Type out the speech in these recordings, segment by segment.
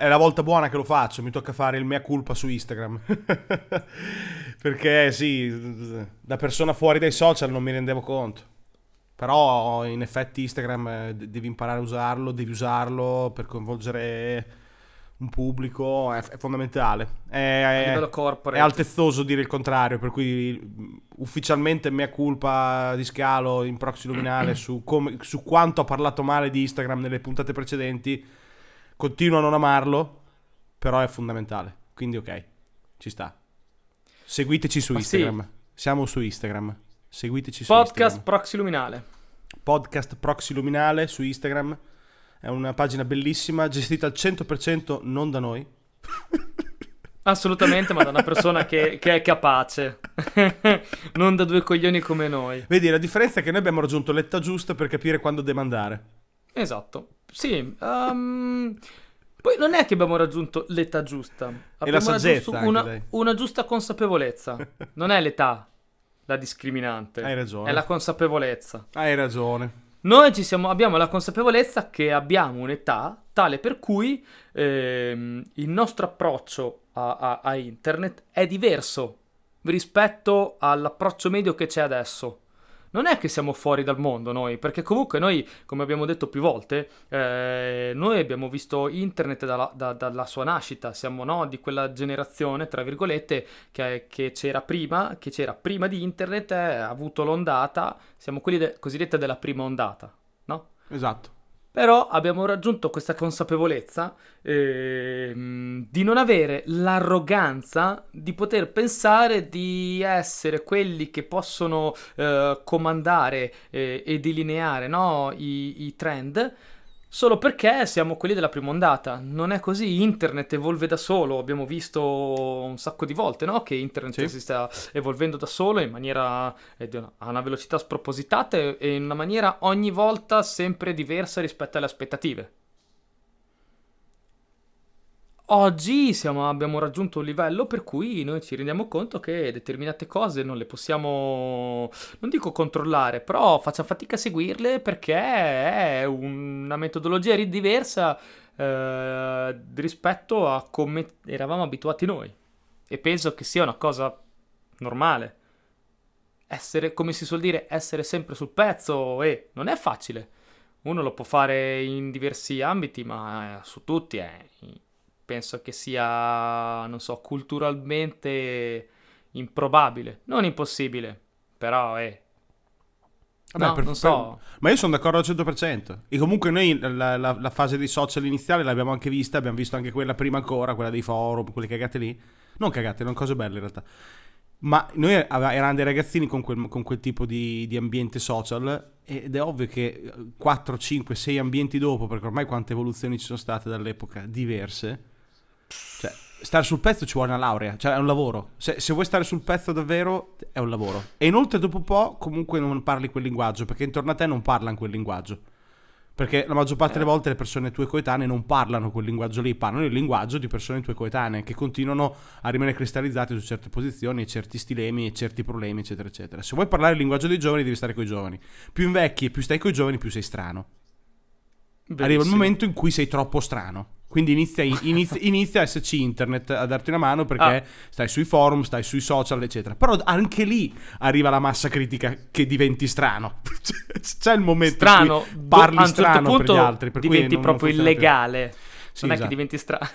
è la volta buona che lo faccio, mi tocca fare il mea culpa su Instagram. Perché sì, da persona fuori dai social non mi rendevo conto. Però in effetti Instagram eh, devi imparare a usarlo, devi usarlo per coinvolgere un pubblico, è, fondamentale. È. È altezzoso dire il contrario, per cui ufficialmente mea culpa di scalo in proxy luminale su, come, su quanto ha parlato male di Instagram nelle puntate precedenti. Continuo a non amarlo, però è fondamentale. Quindi ok, ci sta. Seguiteci su Ma Instagram. Sì. Siamo su Instagram. Seguiteci su Podcast Instagram. Proxy Luminale. Podcast Proxy Luminale su Instagram. È una pagina bellissima, gestita al 100% non da noi. Assolutamente, ma da una persona che, che è capace, non da due coglioni come noi. Vedi, la differenza è che noi abbiamo raggiunto l'età giusta per capire quando demandare. Esatto, sì. Um, poi non è che abbiamo raggiunto l'età giusta, abbiamo e la saggezza una, una, giusta consapevolezza. Non è l'età la discriminante, Hai ragione. è la consapevolezza. Hai ragione. Noi siamo, abbiamo la consapevolezza che abbiamo un'età tale per cui ehm, il nostro approccio a, a, a internet è diverso rispetto all'approccio medio che c'è adesso non è che siamo fuori dal mondo noi, perché comunque noi, come abbiamo detto più volte, eh, noi abbiamo visto internet dalla, da, dalla sua nascita, siamo no, di quella generazione, tra virgolette, che, che, c'era prima, che c'era prima di internet, eh, ha avuto l'ondata, siamo quelli de- cosiddetti della prima ondata, no? Esatto. Però abbiamo raggiunto questa consapevolezza eh, di non avere l'arroganza di poter pensare di essere quelli che possono eh, comandare eh, e delineare no, i, i trend solo perché siamo quelli della prima ondata. Non è così, internet evolve da solo, abbiamo visto un sacco di volte no? che internet sì. si sta evolvendo da solo in maniera eh, a una velocità spropositata e in una maniera ogni volta sempre diversa rispetto alle aspettative. Oggi siamo, abbiamo raggiunto un livello per cui noi ci rendiamo conto che determinate cose non le possiamo, non dico controllare, però facciamo fatica a seguirle perché è una metodologia diversa eh, rispetto a come eravamo abituati noi. E penso che sia una cosa normale. Essere, come si suol dire, essere sempre sul pezzo e non è facile. Uno lo può fare in diversi ambiti, ma su tutti è penso che sia, non so, culturalmente improbabile. Non impossibile, però è... Vabbè, no, per, non so. Per, ma io sono d'accordo al 100%. E comunque noi la, la, la, fase dei social iniziale l'abbiamo anche vista, abbiamo visto anche quella prima ancora, quella dei forum, quelle cagate lì. Non cagate, non cose belle in realtà. Ma noi eravamo dei ragazzini con quel, con quel tipo di, di, ambiente social ed è ovvio che 4, 5, 6 ambienti dopo, perché ormai quante evoluzioni ci sono state dall'epoca diverse, cioè, stare sul pezzo ci vuole una laurea, cioè è un lavoro. Se, se, vuoi stare sul pezzo davvero, è un lavoro. E inoltre dopo un po' comunque non parli quel linguaggio, perché intorno a te non parlano quel linguaggio. Perché la maggior parte delle eh. volte le persone tue coetanee non parlano quel linguaggio lì, parlano il linguaggio di persone tue coetanee che continuano a rimanere cristallizzate su certe posizioni, certi stilemi certi problemi, eccetera, eccetera. Se vuoi parlare il linguaggio dei giovani, devi stare con i giovani. Più invecchi e più stai con i giovani, più sei strano. Bellissimo. Arriva il momento in cui sei troppo strano. Quindi inizia, inizia, inizia, a esserci internet a darti una mano perché ah. stai sui forum, stai sui social, eccetera. Però anche lì arriva la massa critica che diventi strano. C'è il momento strano. in cui parli a un certo strano punto per gli altri. Per diventi non, proprio non illegale. Sì, non esatto. è che diventi strano.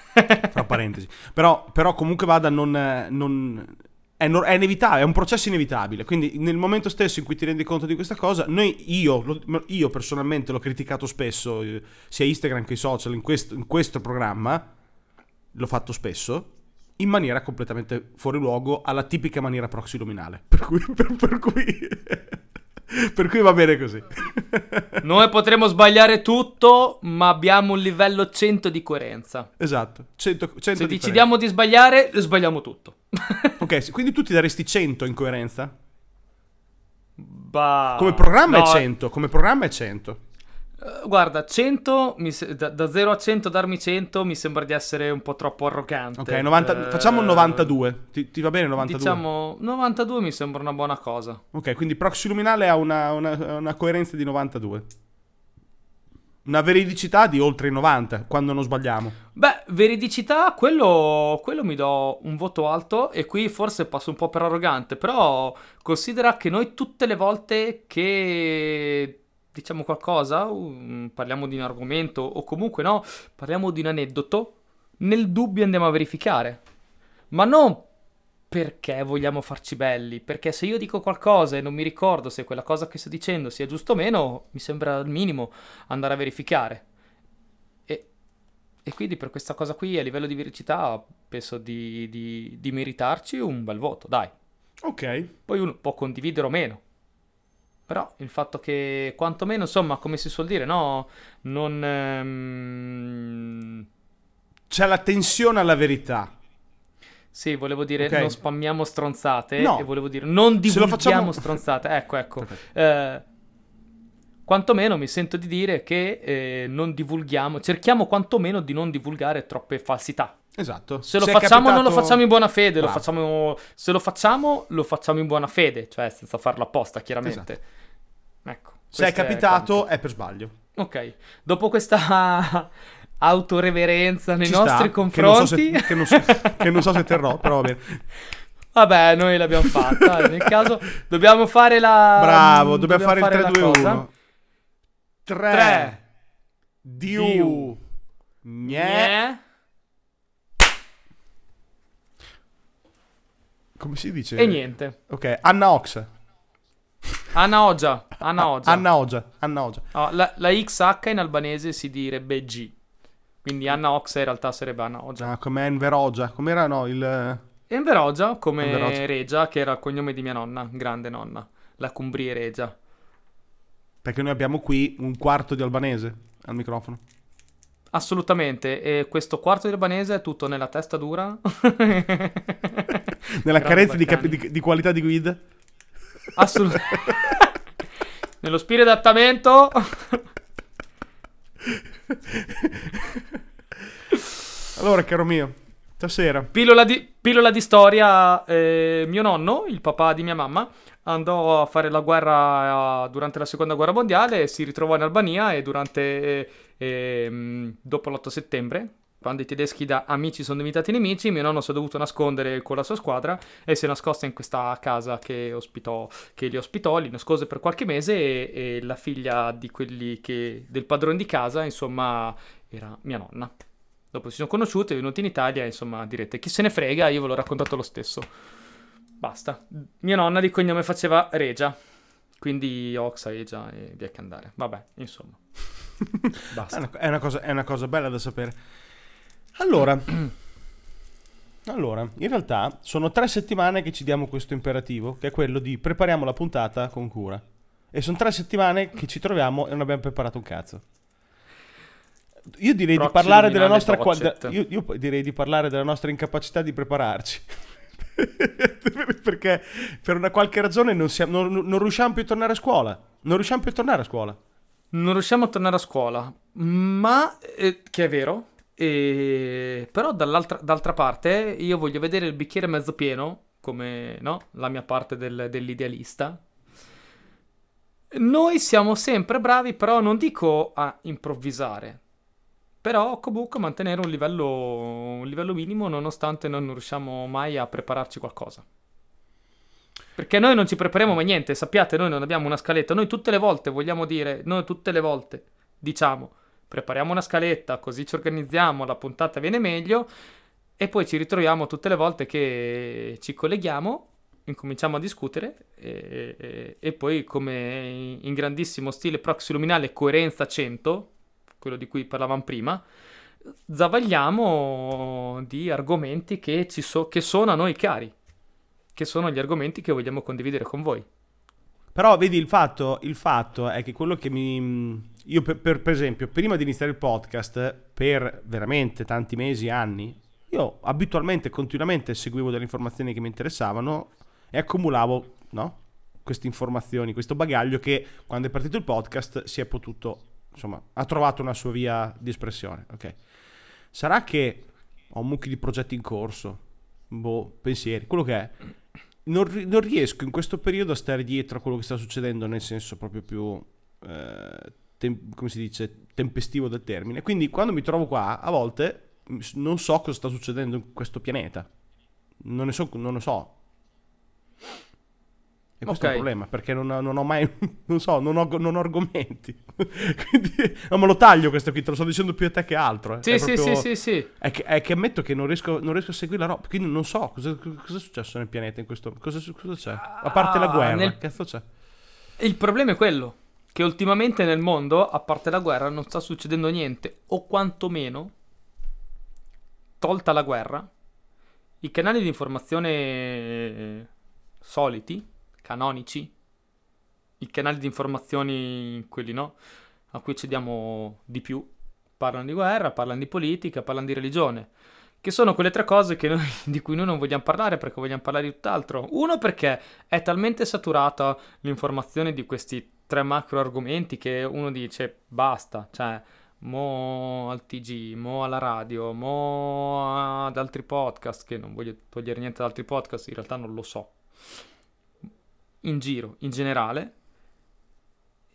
Fra parentesi. Però, però comunque vada, non, non è, è, inevitabile, è un processo inevitabile. Quindi nel momento stesso in cui ti rendi conto di questa cosa, noi, io, lo, io personalmente l'ho criticato spesso, eh, sia Instagram che i social, in questo, in questo programma, l'ho fatto spesso, in maniera completamente fuori luogo, alla tipica maniera proxy luminale. Per cui... Per, per cui... per cui va bene così. Noi potremmo sbagliare tutto, ma abbiamo un livello 100 di coerenza. Esatto, 100, 100 Se decidiamo di sbagliare, sbagliamo tutto. ok, quindi tu ti daresti 100 in coerenza? Bah, come programma no. è 100, come programma è 100. Uh, guarda, 100, se- da, da, 0 a 100 darmi 100 mi sembra di essere un po' troppo arrogante. Ok, 90, uh, facciamo 92. Ti, ti, va bene 92? Diciamo 92 mi sembra una buona cosa. Ok, quindi Proxy Luminale ha una, una, una coerenza di 92. Una veridicità di oltre i 90, quando non sbagliamo. Beh, veridicità, quello, quello mi do un voto alto e qui forse passo un po' per arrogante, però considera che noi tutte le volte che diciamo qualcosa, um, parliamo di un argomento o comunque no, parliamo di un aneddoto, nel dubbio andiamo a verificare. Ma non perché vogliamo farci belli, perché se io dico qualcosa e non mi ricordo se quella cosa che sto dicendo sia giusto o meno, mi sembra al minimo andare a verificare. E, e quindi per questa cosa qui a livello di vericità penso di, di, di meritarci un bel voto, dai. Ok. Poi uno può condividere o meno. Però il fatto che quantomeno, insomma, come si suol dire, no, non... Ehm... C'è la tensione alla verità. Sì, volevo dire okay. non spammiamo stronzate no. e volevo dire non divulghiamo facciamo... stronzate. Ecco, ecco. Eh, quantomeno mi sento di dire che eh, non divulghiamo, cerchiamo quantomeno di non divulgare troppe falsità. Esatto. Se lo se facciamo capitato... non lo facciamo in buona fede, lo facciamo... se lo facciamo lo facciamo in buona fede, cioè senza farlo apposta chiaramente. Esatto. Ecco, se è capitato è, è per sbaglio. Ok, dopo questa autoreverenza nei Ci nostri sta, confronti. Che non, so se, che, non so, che non so se terrò, però va bene. Vabbè, noi l'abbiamo fatta. Nel caso dobbiamo fare la. Bravo, dobbiamo, dobbiamo fare, fare, il 3-2-1. 3, 3 Diu Gne. Come si dice? E niente. Ok, Anna Ox. Anna Ogia. Anna Ogia. Anna Ogia. Anna Ogia. Oh, la, la XH in albanese si direbbe G. Quindi Anna Ox in realtà sarebbe Anna Ogia. Ah, come Enverogia. Com'era no, il... Enverogia, come Enverogia. Regia, che era il cognome di mia nonna, grande nonna. La Cumbria Regia. Perché noi abbiamo qui un quarto di albanese al microfono. Assolutamente, e questo quarto di albanese è tutto nella testa dura. nella carenza di, cap- di, di, qualità di guida. Assolutamente. Nello spirito adattamento. allora, caro mio, stasera. Pillola di, pillola di storia. Eh, mio nonno, il papà di mia mamma, andò a fare la guerra uh, durante la seconda guerra mondiale, si ritrovò in Albania e durante, eh, eh, dopo l'8 settembre, quando i tedeschi da amici sono diventati nemici, mio nonno si è dovuto nascondere con la sua squadra e si è nascosto in questa casa che, ospitò, che li ospitò, li nascose per qualche mese e, e la figlia che, del padrone di casa, insomma, era mia nonna. Dopo si sono conosciuti, è venuti in Italia, insomma, direte chi se ne frega, io ve l'ho raccontato lo stesso. Basta. Mia nonna di cognome faceva Regia, quindi Oxa, Regia e via che andare. Vabbè, insomma. Basta. È una, è, una cosa, è una cosa bella da sapere. Allora, allora, in realtà sono tre settimane che ci diamo questo imperativo, che è quello di prepariamo la puntata con cura. E sono tre settimane che ci troviamo e non abbiamo preparato un cazzo. Io direi, di parlare, della nostra io, io direi di parlare della nostra incapacità di prepararci. Perché per una qualche ragione non, siamo, non, non riusciamo più a tornare a scuola. Non riusciamo più a tornare a scuola. Non riusciamo a tornare a scuola. Ma, eh, che è vero, e... Però dall'altra, d'altra parte io voglio vedere il bicchiere mezzo pieno, come no? la mia parte del, dell'idealista. Noi siamo sempre bravi, però non dico a improvvisare, però comunque mantenere un livello, un livello minimo nonostante non riusciamo mai a prepararci qualcosa. Perché noi non ci prepariamo mai niente, sappiate, noi non abbiamo una scaletta, noi tutte le volte vogliamo dire, noi tutte le volte diciamo prepariamo una scaletta, così ci organizziamo, la puntata viene meglio e poi ci ritroviamo tutte le volte che ci colleghiamo, incominciamo a discutere e, e, e poi come in grandissimo stile proxy luminale coerenza 100, quello di cui parlavamo prima, zavagliamo di argomenti che, so, che sono a noi cari, che sono gli argomenti che vogliamo condividere con voi. Però vedi il fatto, il fatto è che quello che mi... Io per, per, esempio, prima di iniziare il podcast, per veramente tanti mesi, anni, io abitualmente, continuamente seguivo delle informazioni che mi interessavano e accumulavo, no? Queste informazioni, questo bagaglio che quando è partito il podcast si è potuto, insomma, ha trovato una sua via di espressione, ok? Sarà che ho un mucchio di progetti in corso, boh, pensieri, quello che è non, non, riesco in questo periodo a stare dietro a quello che sta succedendo nel senso proprio più eh, tem- come si dice, tempestivo del termine. Quindi quando mi trovo qua, a volte non so cosa sta succedendo in questo pianeta. Non so, non ne so. E questo okay. è un problema, perché non, non, ho mai, non so, non ho, non ho argomenti. Quindi, no, me lo taglio questo qui, te lo sto dicendo più a te che altro. Eh. Sì, sì, proprio, sì, sì, sì. È che, è che, ammetto che non riesco, non riesco a seguire la roba, quindi non so cosa, cosa, è successo nel pianeta in questo... Cosa, cosa c'è? A parte la ah, guerra, nel... cazzo c'è? Il problema è quello, che ultimamente nel mondo, a parte la guerra, non sta succedendo niente, o quantomeno, tolta la guerra, i canali di informazione soliti canonici, i canali di informazioni, quelli no, a cui cediamo di più, parlano di guerra, parlano di politica, parlano di religione, che sono quelle tre cose noi, di cui noi non vogliamo parlare perché vogliamo parlare di tutt'altro. Uno perché è talmente saturata l'informazione di questi tre macro argomenti che uno dice basta, cioè mo al TG, mo alla radio, mo ad altri podcast, che non voglio togliere niente da altri podcast, in realtà non lo so in giro, in generale.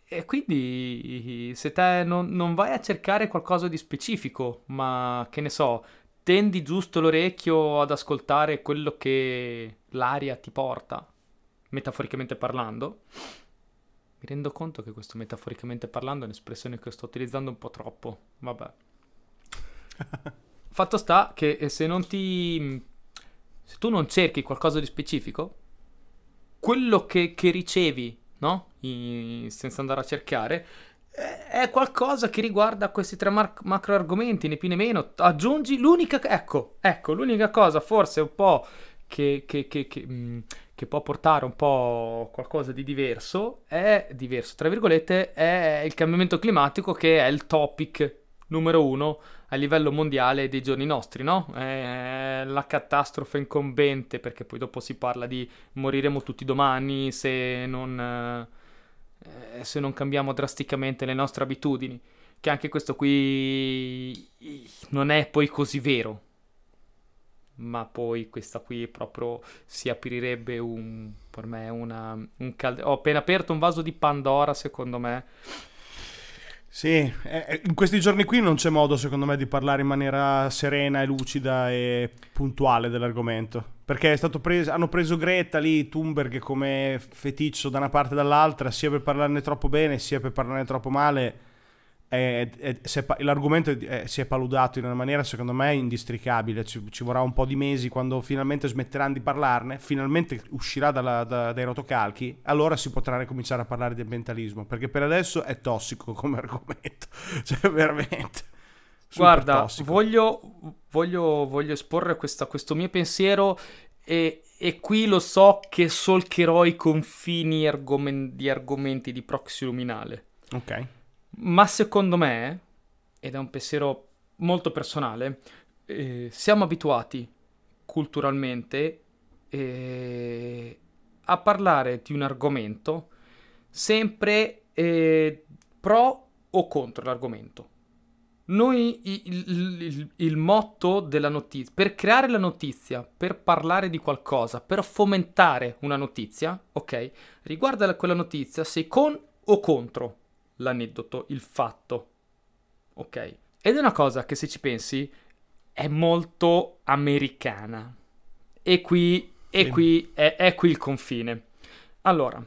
E quindi se te non, non vai a cercare qualcosa di specifico, ma che ne so, tendi giusto l'orecchio ad ascoltare quello che l'aria ti porta, metaforicamente parlando, mi rendo conto che questo metaforicamente parlando è un'espressione che sto utilizzando un po' troppo. Vabbè. Fatto sta che se non ti... se tu non cerchi qualcosa di specifico, quello che, che ricevi, no? I, senza andare a cercare, è qualcosa che riguarda questi tre mar- macro argomenti, né più né meno. Aggiungi l'unica, ecco, ecco, l'unica cosa forse un po' che, che, che, mm, che, può portare un po' qualcosa di diverso, è diverso, tra virgolette, è il cambiamento climatico che è il topic numero uno a livello mondiale dei giorni nostri, no? È la catastrofe incombente, perché poi dopo si parla di moriremo tutti domani se non, eh, se non cambiamo drasticamente le nostre abitudini. Che anche questo qui non è poi così vero. Ma poi questa qui proprio si aprirebbe un, per me una, un calde... Ho appena aperto un vaso di Pandora, secondo me sì, eh, in questi giorni qui non c'è modo secondo me di parlare in maniera serena e lucida e puntuale dell'argomento. Perché preso, hanno preso Greta lì, Thunberg come feticcio da una parte e dall'altra, sia per parlarne troppo bene sia per parlarne troppo male è, è, è, l'argomento si è paludato in una maniera secondo me indistricabile, ci, ci, vorrà un po' di mesi quando finalmente smetteranno di parlarne, finalmente uscirà dalla, da, dai rotocalchi, allora si potrà ricominciare a parlare di ambientalismo, perché per adesso è tossico come argomento, cioè veramente. Guarda, voglio, voglio, voglio, esporre questa, questo mio pensiero e, e, qui lo so che solcherò i confini argomen- di argomenti di proxy luminale. Ok ma secondo me, ed è un pensiero molto personale, eh, siamo abituati culturalmente eh, a parlare di un argomento sempre eh, pro o contro l'argomento. Noi il, il, il, motto della notizia, per creare la notizia, per parlare di qualcosa, per fomentare una notizia, ok? Riguarda quella notizia, sei con o contro l'aneddoto, il fatto. Ok? Ed è una cosa che se ci pensi è molto americana. E qui, e qui è, è qui il confine. Allora,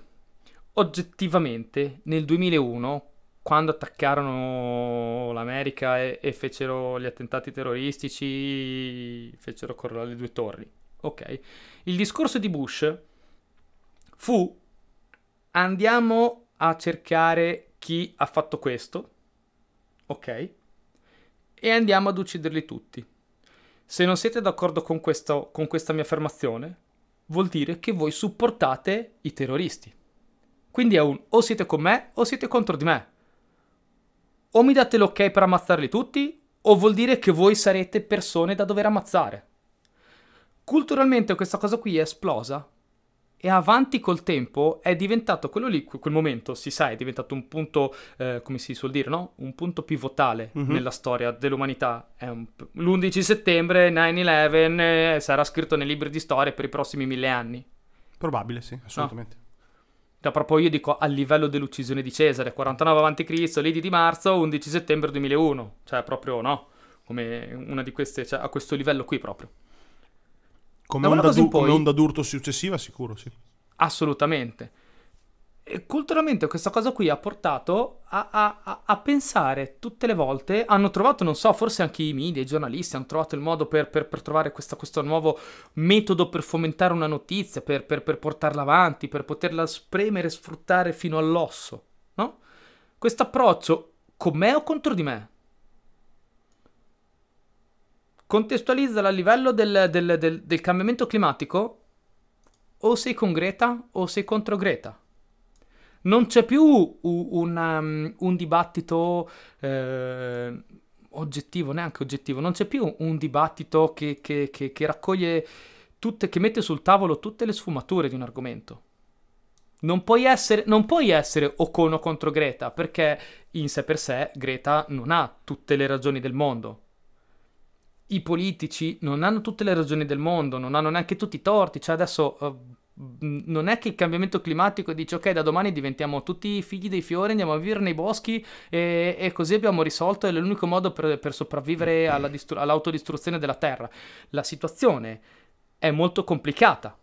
oggettivamente nel 2001 quando attaccarono l'America e, e, fecero gli attentati terroristici, fecero crollare le due torri. Ok. Il discorso di Bush fu andiamo a cercare chi ha fatto questo, ok? E andiamo ad ucciderli tutti. Se non siete d'accordo con, questo, con questa mia affermazione, vuol dire che voi supportate i terroristi. Quindi è un o siete con me o siete contro di me. O mi date l'ok per ammazzarli tutti, o vuol dire che voi sarete persone da dover ammazzare. Culturalmente questa cosa qui è esplosa e avanti col tempo è diventato quello lì, quel momento, si sa, è diventato un punto, eh, come si suol dire, no? Un punto pivotale mm-hmm. nella storia dell'umanità. Un, l'11 settembre, 9-11, eh, sarà scritto nei libri di storia per i prossimi mille anni. Probabile, sì, assolutamente. No? Cioè, proprio io dico a livello dell'uccisione di Cesare, 49 a.C., liti di marzo, 11 settembre 2001. Cioè, proprio no, come una di queste, cioè, a questo livello qui proprio. Come onda, du- poi, come onda d'urto successiva, sicuro, sì. Assolutamente. E culturalmente questa cosa qui ha portato a, a, a, pensare tutte le volte, hanno trovato, non so, forse anche i media, i giornalisti hanno trovato il modo per, per, per trovare questa, questo nuovo metodo per fomentare una notizia, per, per, per portarla avanti, per poterla spremere e sfruttare fino all'osso, no? Questo approccio con me o contro di me? Contestualizzala a livello del, del, del, del cambiamento climatico o sei con Greta o sei contro Greta non c'è più un, un, um, un dibattito eh, oggettivo, neanche oggettivo, non c'è più un dibattito che, che, che, che raccoglie tutte, che mette sul tavolo tutte le sfumature di un argomento. Non puoi, essere, non puoi essere o con o contro Greta, perché in sé per sé Greta non ha tutte le ragioni del mondo. I politici non hanno tutte le ragioni del mondo, non hanno neanche tutti i torti. Cioè adesso uh, non è che il cambiamento climatico dice ok da domani diventiamo tutti figli dei fiori andiamo a vivere nei boschi e, e così abbiamo risolto è l'unico modo per, per sopravvivere alla distru- all'autodistruzione della terra. La situazione è molto complicata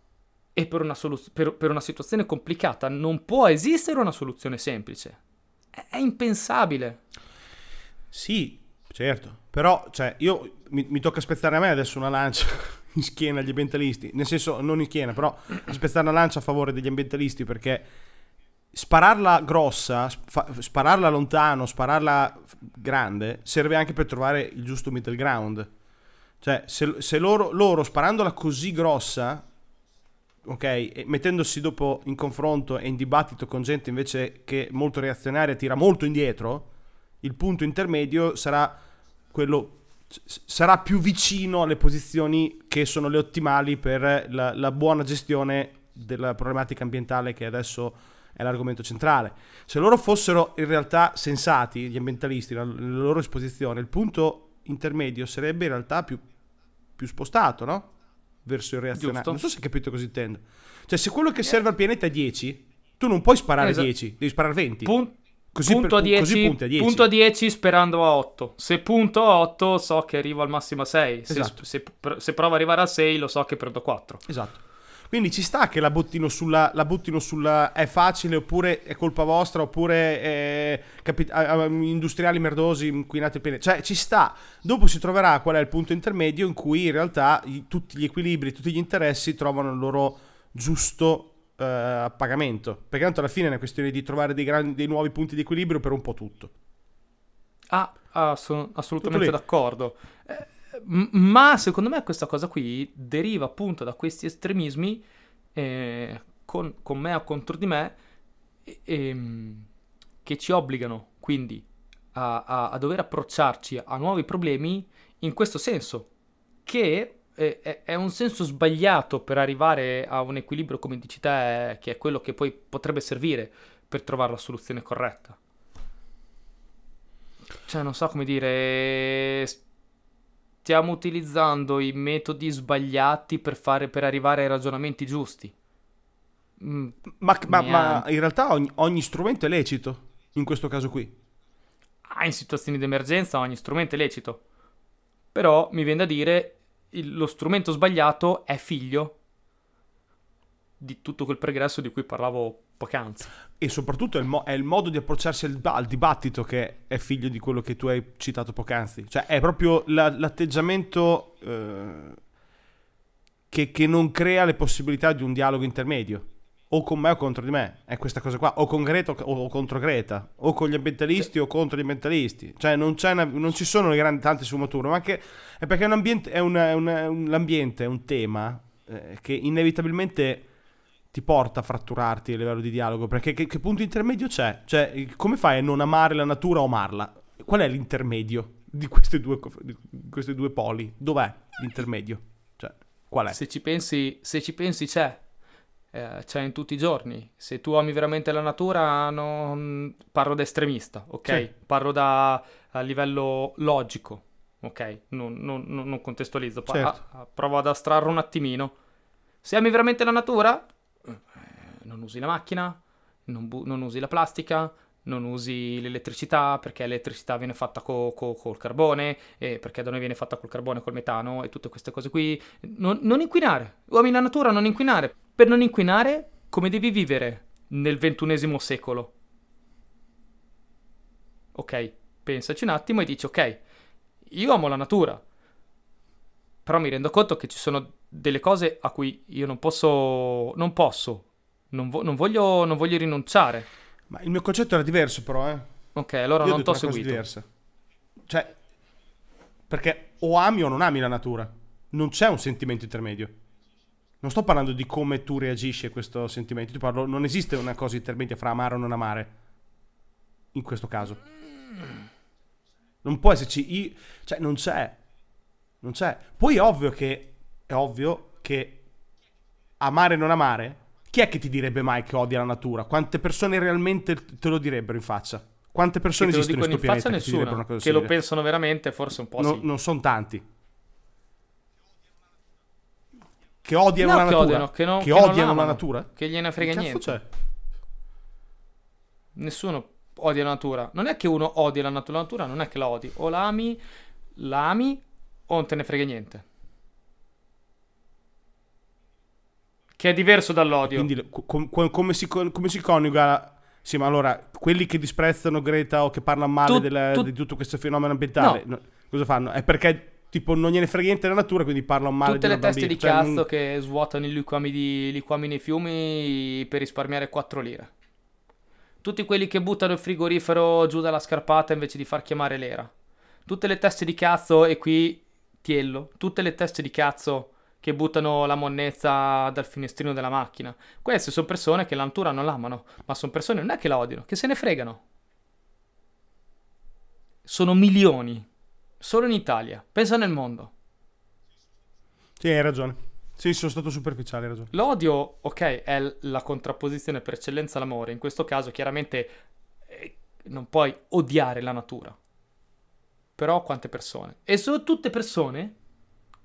e per una, solu- per, per una situazione complicata non può esistere una soluzione semplice. È, è impensabile. Sì certo però cioè io mi, mi tocca spezzare a me adesso una lancia in schiena agli ambientalisti, nel senso non in schiena, però spezzare una lancia a favore degli ambientalisti perché spararla grossa, spa- spararla lontano, spararla grande serve anche per trovare il giusto middle ground. Cioè, se, se loro, loro sparandola così grossa, ok, mettendosi dopo in confronto e in dibattito con gente invece che molto reazionaria tira molto indietro, il punto intermedio sarà quello sarà più vicino alle posizioni che sono le ottimali per la, la, buona gestione della problematica ambientale che adesso è l'argomento centrale. Se loro fossero in realtà sensati, gli ambientalisti, nella loro esposizione, il punto intermedio sarebbe in realtà più, più spostato, no? Verso il reazionario. Non so se hai capito cosa intendo. Cioè, se quello che serve al pianeta è 10, tu non puoi sparare esatto. 10, devi sparare 20. Punto Così, punto per, 10, così punti a 10. Punto a 10 sperando a 8. Se punto a 8 so che arrivo al massimo a 6. Se, esatto. se, se, provo ad arrivare a 6 lo so che prendo 4. Esatto. Quindi ci sta che la buttino sulla, la buttino sulla è facile oppure è colpa vostra oppure è capi, industriali merdosi inquinati il pianeta. Cioè ci sta. Dopo si troverà qual è il punto intermedio in cui in realtà tutti gli equilibri, tutti gli interessi trovano il loro giusto eh, a pagamento. Perché tanto alla fine è una questione di trovare dei, grandi, dei nuovi punti di equilibrio per un po' tutto. Ah, ah sono assolutamente d'accordo. Eh, ma secondo me questa cosa qui deriva appunto da questi estremismi eh, con, con, me o contro di me ehm, che ci obbligano quindi a, a, a dover approcciarci a nuovi problemi in questo senso che è, è, un senso sbagliato per arrivare a un equilibrio, come dici te, che è quello che poi potrebbe servire per trovare la soluzione corretta. Cioè, non so come dire. Stiamo utilizzando i metodi sbagliati per, fare, per arrivare ai ragionamenti giusti. Mm, ma, ma, ma, in realtà ogni, ogni strumento è lecito, in questo caso qui. Ah, in situazioni di emergenza ogni strumento è lecito. Però mi viene da dire il, lo strumento sbagliato è figlio di tutto quel pregresso di cui parlavo poc'anzi. E soprattutto è il, mo- è il modo di approcciarsi al, al, dibattito che è figlio di quello che tu hai citato poc'anzi. Cioè è proprio la, l'atteggiamento eh, che, che non crea le possibilità di un dialogo intermedio o con me o contro di me, è questa cosa qua, o con Greta o, contro Greta, o con gli ambientalisti o contro gli ambientalisti, cioè non, una, non ci sono le grandi tante sfumature, ma anche, è perché un ambiente, è una, una, un, l'ambiente è un tema eh, che inevitabilmente ti porta a fratturarti a livello di dialogo, perché che, che, punto intermedio c'è? Cioè, come fai a non amare la natura o amarla? Qual è l'intermedio di questi due, due poli? Dov'è l'intermedio? Cioè, qual è? Se ci pensi, se ci pensi c'è eh, c'è in tutti i giorni. Se tu ami veramente la natura, non... parlo da estremista, ok? Sì. Parlo da a livello logico, ok? Non, non, non contestualizzo, certo. a, a, provo ad astrarre un attimino. Se ami veramente la natura, eh, non usi la macchina, non, bu- non usi la plastica, non usi l'elettricità perché l'elettricità viene fatta co- co- col carbone e perché da noi viene fatta col carbone col metano e tutte queste cose qui. Non, non inquinare, uomini a natura, non inquinare. Per non inquinare, come devi vivere nel ventunesimo secolo? Ok, pensaci un attimo e dici ok, io amo la natura, però mi rendo conto che ci sono delle cose a cui io non posso, non posso, non, vo- non, voglio, non voglio rinunciare. Ma il mio concetto era diverso però, eh. Ok, allora io non ti ho seguito. diversa. Cioè, perché o ami o non ami la natura. Non c'è un sentimento intermedio. Non sto parlando di come tu reagisci a questo sentimento. Ti parlo, non esiste una cosa intermedia fra amare o non amare. In questo caso. Non può esserci. Io, cioè, non c'è. Non c'è. Poi è ovvio che. È ovvio che. Amare o non amare. Chi è che ti direbbe mai che odia la natura? Quante persone realmente te lo direbbero in faccia? Quante persone esistono in questo pianeta che nessuno, una cosa Che lo pensano veramente, forse un po' no, sì. Non sono tanti. Che odiano no, la che natura? Odiano, che, non, che, che odiano la natura? Che gliene frega che niente. C'è? Nessuno odia la natura. Non è che uno odia la natura, la natura non è che la odi. O la ami, la ami o non te ne frega niente. Che è diverso dall'odio. Quindi com- com- come, si, come si coniuga... Sì, ma allora, quelli che disprezzano Greta o che parlano male Tu- della- tu- di tutto questo fenomeno ambientale, no, cosa fanno? È perché, tipo, non gliene frega niente della natura, quindi parlano male Tutte di le una teste bambina. di Cioè, cazzo non- che svuotano i liquami, di, liquami nei fiumi per risparmiare 4 lire. Tutti quelli che buttano il frigorifero giù dalla scarpata invece di far chiamare l'era. Tutte le teste di cazzo, e qui tiello, tutte le teste di cazzo che buttano la monnezza dal finestrino della macchina. Queste sono persone che la natura non l'amano, ma sono persone non è che la odiano, che se ne fregano. Sono milioni, solo in Italia, pensa nel mondo. Sì, hai ragione. Sì, sono stato superficiale, hai ragione. L'odio, ok, è la contrapposizione per eccellenza all'amore. In questo caso, chiaramente, eh, non puoi odiare la natura. Però quante persone? E sono tutte persone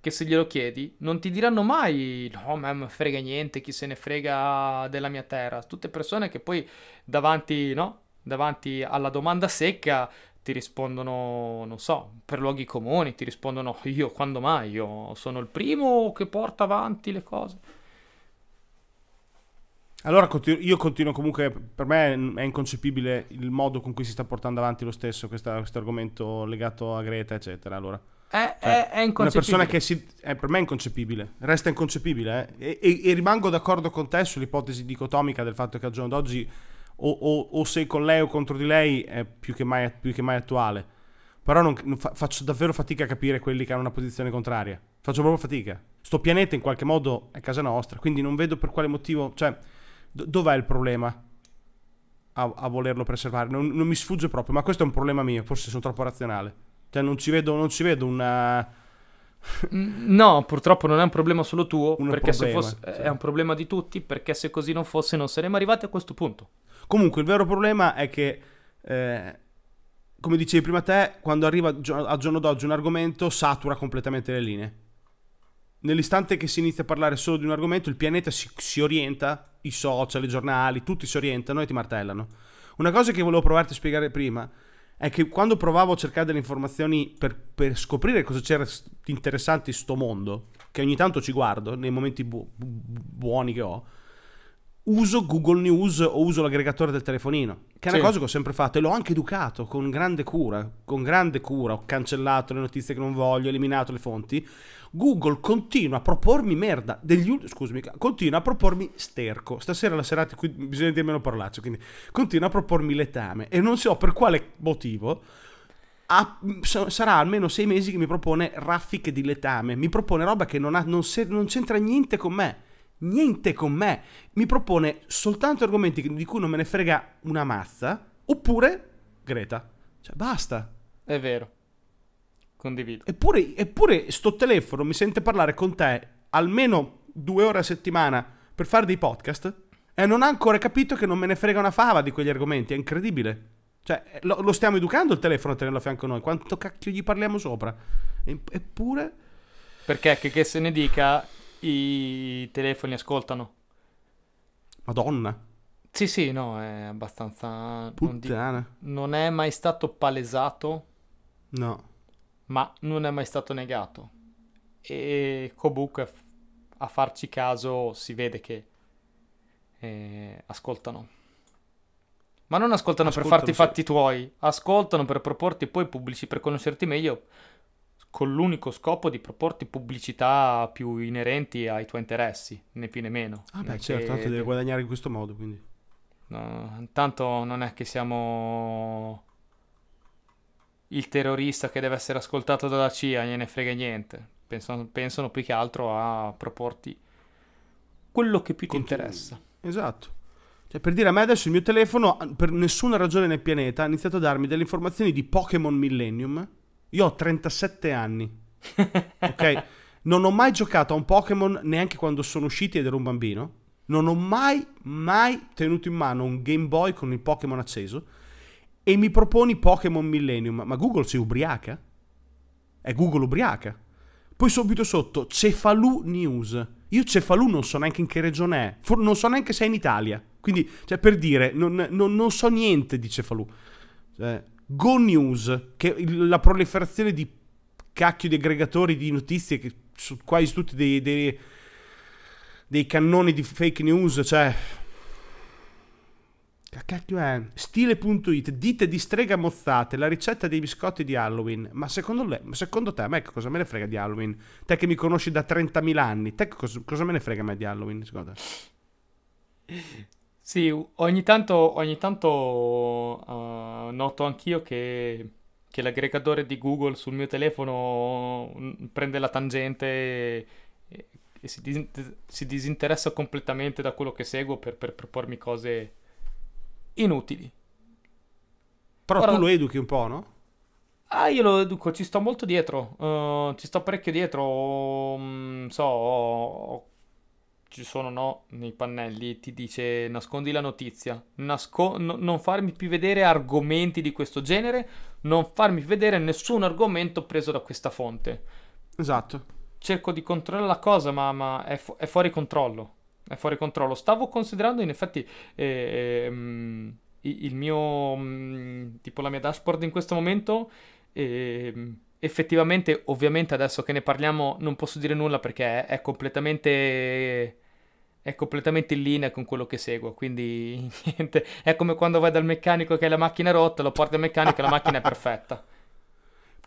che se glielo chiedi non ti diranno mai no, ma frega niente, chi se ne frega della mia terra. Tutte persone che poi davanti, no? Davanti alla domanda secca ti rispondono, non so, per luoghi comuni, ti rispondono io quando mai, io sono il primo che porta avanti le cose. Allora io continuo comunque, per me è inconcepibile il modo con cui si sta portando avanti lo stesso questo argomento legato a Greta, eccetera. Allora. È, Cioè, è, è Una persona che si... eh, per me è inconcepibile, resta inconcepibile. eh. E, e- e rimango d'accordo con te sull'ipotesi dicotomica del fatto che al giorno d'oggi o, o- o sei con lei o contro di lei è più che mai, più che mai attuale. Però non- non fa- faccio davvero fatica a capire quelli che hanno una posizione contraria. Faccio proprio fatica. Sto pianeta in qualche modo è casa nostra, quindi non vedo per quale motivo... Cioè, do- dov'è il problema a, a volerlo preservare? Non, non mi sfugge proprio, ma questo è un problema mio, forse sono troppo razionale. Cioè non ci vedo, non ci vedo una... Mm, No, purtroppo non è un problema solo tuo, Un perché problema, se fosse sì. è un problema di tutti, perché se così non fosse non saremmo arrivati a questo punto. Comunque, il vero problema è che, eh, come dicevi prima te, quando arriva al giorno d'oggi un argomento, satura completamente le linee. Nell'istante che si inizia a parlare solo di un argomento, il pianeta si, si orienta, i social, i giornali, tutti si orientano e ti martellano. Una cosa che volevo provarti a spiegare prima è che quando provavo a cercare delle informazioni per, per scoprire cosa c'era di interessante in sto mondo, che ogni tanto ci guardo nei momenti bu- bu- buoni che ho, uso Google News o uso l'aggregatore del telefonino, che è una Sì. cosa che ho sempre fatto e l'ho anche educato con grande cura, con grande cura, ho cancellato le notizie che non voglio, eliminato le fonti. Google continua a propormi merda, degli scusami, continua a propormi sterco. Stasera la serata cui bisogna dire meno parolacce, quindi continua a propormi letame e non so per quale motivo sa- sarà almeno sei mesi che mi propone raffiche di letame, mi propone roba che non, ha- non se- non c'entra niente con me. Niente con me, mi propone soltanto argomenti di cui non me ne frega una mazza, oppure Greta. Cioè, basta. È vero. Condivido. Eppure, eppure sto telefono mi sente parlare con te almeno due ore a settimana per fare dei podcast e non ha ancora capito che non me ne frega una fava di quegli argomenti. È incredibile. Cioè, lo, lo stiamo educando il telefono a tenerlo a fianco a noi. Quanto cacchio gli parliamo sopra? Eppure... Perché che, che se ne dica, i telefoni ascoltano. Madonna. Sì, sì, no, è abbastanza... Puttana. Non, di... non è mai stato palesato. No. Ma non è mai stato negato. E comunque a farci caso si vede che eh, ascoltano. Ma non ascoltano, ascoltano per farti i fatti tuoi, ascoltano per proporti poi pubblici, per conoscerti meglio, con l'unico scopo di proporti pubblicità più inerenti ai tuoi interessi, né più né meno. Ah beh, certo, tanto deve guadagnare in questo modo, quindi. No, intanto non è che siamo il terrorista che deve essere ascoltato dalla CIA, gliene frega niente. Pensano, pensano più che altro a proporti quello che più ti Continu- interessa. Esatto. Cioè, per dire a me adesso il mio telefono, per nessuna ragione nel pianeta, ha iniziato a darmi delle informazioni di Pokémon Millennium. Io ho 37 anni. ok? Non ho mai giocato a un Pokémon neanche quando sono usciti ed ero un bambino. Non ho mai, mai tenuto in mano un Game Boy con il Pokémon acceso. E mi proponi Pokémon Millennium. Ma Google si ubriaca? È Google ubriaca. Poi subito sotto, Cefalù News. Io Cefalù non so neanche in che regione è, For- non so neanche se è in Italia. Quindi, cioè, per dire, non, non, non so niente di Cefalù. Cioè, Go News, che la proliferazione di cacchio di aggregatori di notizie che sono quasi tutti dei, dei, dei cannoni di fake news, cioè che cacchio è? Stile.it, dite di strega mozzate, la ricetta dei biscotti di Halloween. Ma secondo, le, secondo te, a me cosa me ne frega di Halloween? Te che mi conosci da 30.000 anni, te cosa, cosa me ne frega a me di Halloween, secondo te? Sì, ogni tanto, ogni tanto uh, noto anch'io che, che, l'aggregatore di Google sul mio telefono mm, prende la tangente e, e si, dis- si, disinteressa completamente da quello che seguo per, per propormi cose inutili. Però Ora, tu lo educhi un po', no? Ah, io lo educo, ci sto molto dietro, uh, ci sto parecchio dietro, um, so, ho, ci sono no, nei pannelli, ti dice nascondi la notizia, Nasco- no, non farmi più vedere argomenti di questo genere, non farmi vedere nessun argomento preso da questa fonte. Esatto. Cerco di controllare la cosa, ma, ma è, fu- è fuori controllo è fuori controllo. Stavo considerando in effetti eh, ehm, il mio, mm, tipo la mia dashboard in questo momento. Eh, effettivamente, ovviamente adesso che ne parliamo non posso dire nulla perché è, completamente è completamente in linea con quello che seguo. Quindi niente, è come quando vai dal meccanico che ha la macchina rotta, lo porti al meccanico e la macchina è perfetta.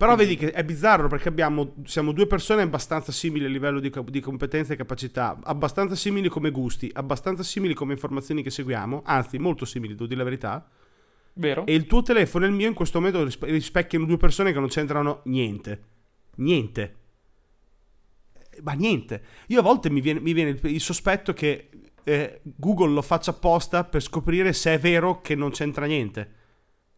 Però vedi che è bizzarro perché abbiamo, siamo due persone abbastanza simili a livello di, di competenze e capacità, abbastanza simili come gusti, abbastanza simili come informazioni che seguiamo, anzi molto simili, devo dire la verità. Vero. E il tuo telefono e il mio in questo momento rispecchiano due persone che non c'entrano niente. Niente. Ma niente. Io a volte mi viene, mi viene il sospetto che eh, Google lo faccia apposta per scoprire se è vero che non c'entra niente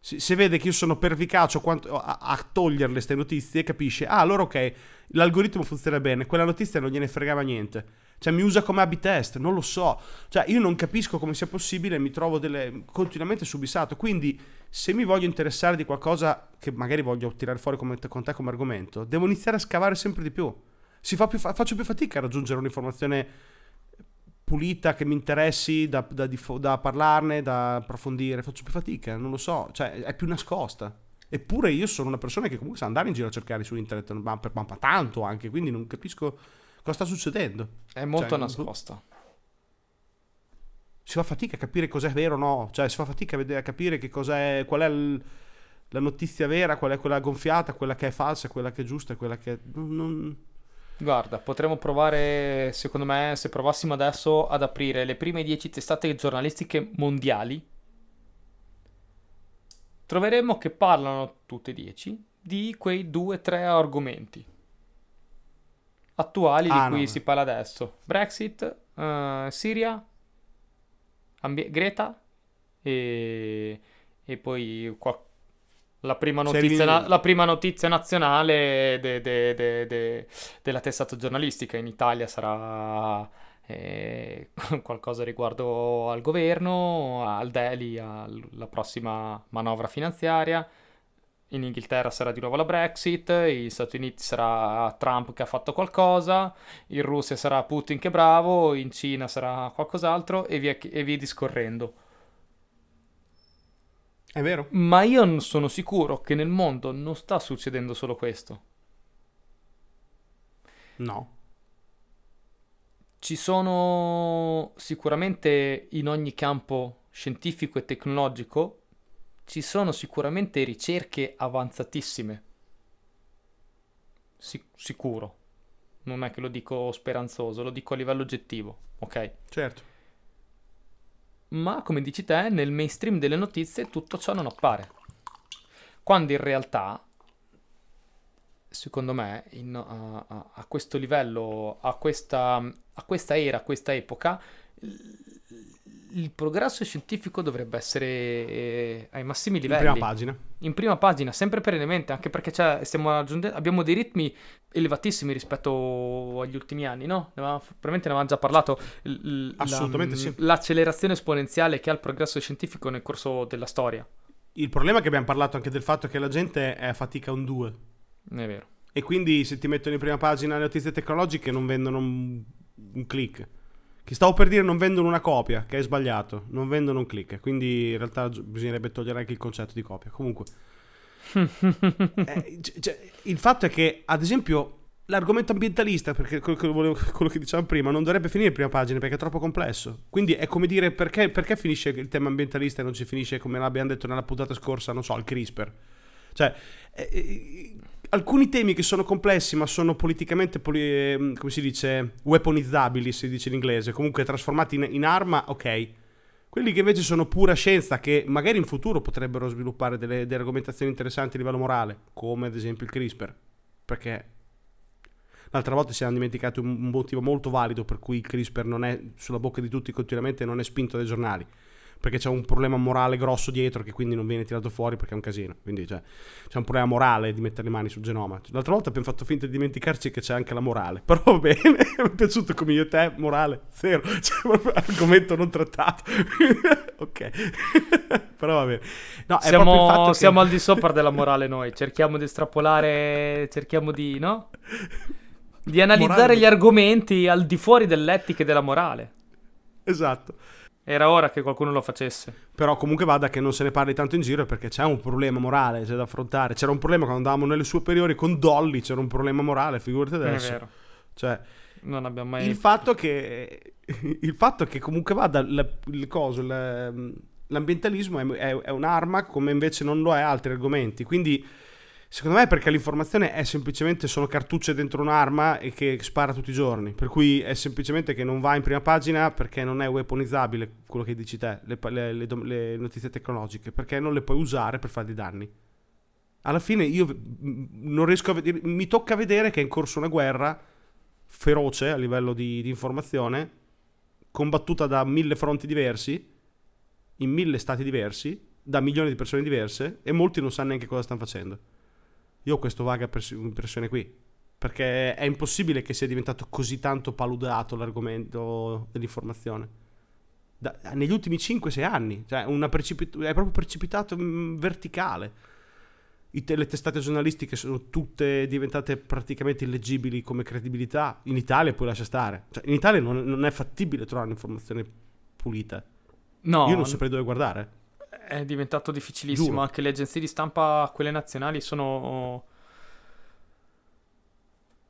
si, si, vede che io sono pervicace a, a togliere queste notizie, capisce, ah, allora ok, l'algoritmo funziona bene, quella notizia non gliene fregava niente. Cioè, mi usa come A-B test, non lo so. Cioè, io non capisco come sia possibile, mi trovo delle, continuamente subissato. Quindi, se mi voglio interessare di qualcosa che magari voglio tirare fuori come, con te come argomento, devo iniziare a scavare sempre di più. Fa più faccio più fatica a raggiungere un'informazione pulita che mi interessi da, da, da, parlarne, da approfondire, faccio più fatica, non lo so, cioè è più nascosta. Eppure io sono una persona che comunque sa andare in giro a cercare su internet, ma, per, ma tanto anche, quindi non capisco cosa sta succedendo. È molto cioè, nascosta. Si fa fatica a capire cos'è vero o no, cioè si fa fatica a, capire che cos'è, qual è il, la notizia vera, qual è quella gonfiata, quella che è falsa, quella che è giusta, quella che... È, non, Guarda, potremmo provare, secondo me, se provassimo adesso ad aprire le prime 10 testate giornalistiche mondiali, troveremmo che parlano tutte e 10 di quei 2-3 argomenti attuali ah, di cui no. si parla adesso. Brexit, uh, Siria, ambi- Greta e, e poi qualcosa la prima notizia, na- la prima notizia nazionale de- de- de- della testata giornalistica in Italia sarà eh, qualcosa riguardo al governo, al Delhi, alla prossima manovra finanziaria. In Inghilterra sarà di nuovo la Brexit, negli Stati Uniti sarà Trump che ha fatto qualcosa, in Russia sarà Putin che è bravo, in Cina sarà qualcos'altro e via, e via discorrendo. È vero. Ma io sono sicuro che nel mondo non sta succedendo solo questo. No. Ci sono sicuramente in ogni campo scientifico e tecnologico, ci sono sicuramente ricerche avanzatissime. Sic- sicuro. Non è che lo dico speranzoso, lo dico a livello oggettivo, ok? Certo. Ma come dici te, nel mainstream delle notizie tutto ciò non appare. Quando in realtà secondo me, in, a, a, a, questo livello, a questa, a questa era, a questa epoca, il progresso scientifico dovrebbe essere eh, ai massimi livelli. In prima pagina. In prima pagina, sempre perennemente, anche perché abbiamo dei ritmi elevatissimi rispetto agli ultimi anni, no? Ne avevamo, probabilmente ne avevamo già parlato. L- Assolutamente la, sì. L'accelerazione esponenziale che ha il progresso scientifico nel corso della storia. Il problema è che abbiamo parlato anche del fatto che la gente è a fatica un 2. È vero. E quindi se ti mettono in prima pagina le notizie tecnologiche non vendono un, un click. Che stavo per dire non vendono una copia, che è sbagliato, non vendono un click. Quindi in realtà bisognerebbe togliere anche il concetto di copia. Comunque, eh, cioè, il fatto è che, ad esempio, l'argomento ambientalista, perché quello che, volevo, quello che dicevamo prima, non dovrebbe finire in prima pagina perché è troppo complesso. Quindi è come dire perché, perché finisce il tema ambientalista e non ci finisce, come l'abbiamo detto nella puntata scorsa, non so, il CRISPR. Cioè, eh, eh alcuni temi che sono complessi ma sono politicamente, poli- ehm, come si dice, weaponizzabili, si dice in inglese, comunque trasformati in, in, arma, ok. Quelli che invece sono pura scienza, che magari in futuro potrebbero sviluppare delle, delle argomentazioni interessanti a livello morale, come ad esempio il CRISPR, perché l'altra volta si hanno dimenticato un motivo molto valido per cui il CRISPR non è sulla bocca di tutti continuamente e non è spinto dai giornali perché c'è un problema morale grosso dietro che quindi non viene tirato fuori perché è un casino. Quindi cioè, c'è un problema morale di mettere le mani sul genoma. L'altra volta abbiamo fatto finta di dimenticarci che c'è anche la morale. Però va bene, mi è piaciuto come io e te, morale, zero. Cioè, proprio argomento non trattato. ok. Però va bene. No, siamo, che... siamo al di sopra della morale noi. Cerchiamo di estrapolare, cerchiamo di, no? Di analizzare morale. gli argomenti al di fuori dell'etica e della morale. Esatto. Era ora che qualcuno lo facesse. Però comunque vada che non se ne parli tanto in giro perché c'è un problema morale c'è da affrontare. C'era un problema quando andavamo nelle superiori con Dolly, c'era un problema morale, figurati adesso. È vero. Cioè, non abbiamo mai... Il fatto che, il fatto che comunque vada il, il coso, il, l'ambientalismo è, è, è un'arma come invece non lo è altri argomenti. Quindi Secondo me è perché l'informazione è semplicemente sono cartucce dentro un'arma e che spara tutti i giorni. Per cui è semplicemente che non va in prima pagina perché non è weaponizzabile quello che dici te, le, le, le, le notizie tecnologiche, perché non le puoi usare per fare dei danni. Alla fine io non riesco a vedere, mi tocca vedere che è in corso una guerra feroce a livello di, di informazione, combattuta da mille fronti diversi, in mille stati diversi, da milioni di persone diverse e molti non sanno neanche cosa stanno facendo. Io ho questa vaga impressione qui. Perché è impossibile che sia diventato così tanto paludato l'argomento dell'informazione. Da, negli ultimi 5-6 anni, cioè precipit- è proprio precipitato in verticale. I, le testate giornalistiche sono tutte diventate praticamente illeggibili come credibilità. In Italia poi lascia stare. Cioè, in Italia non, non è fattibile trovare un'informazione pulita. No. Io non saprei dove guardare è diventato difficilissimo. Giuro. Anche le agenzie di stampa, quelle nazionali, sono.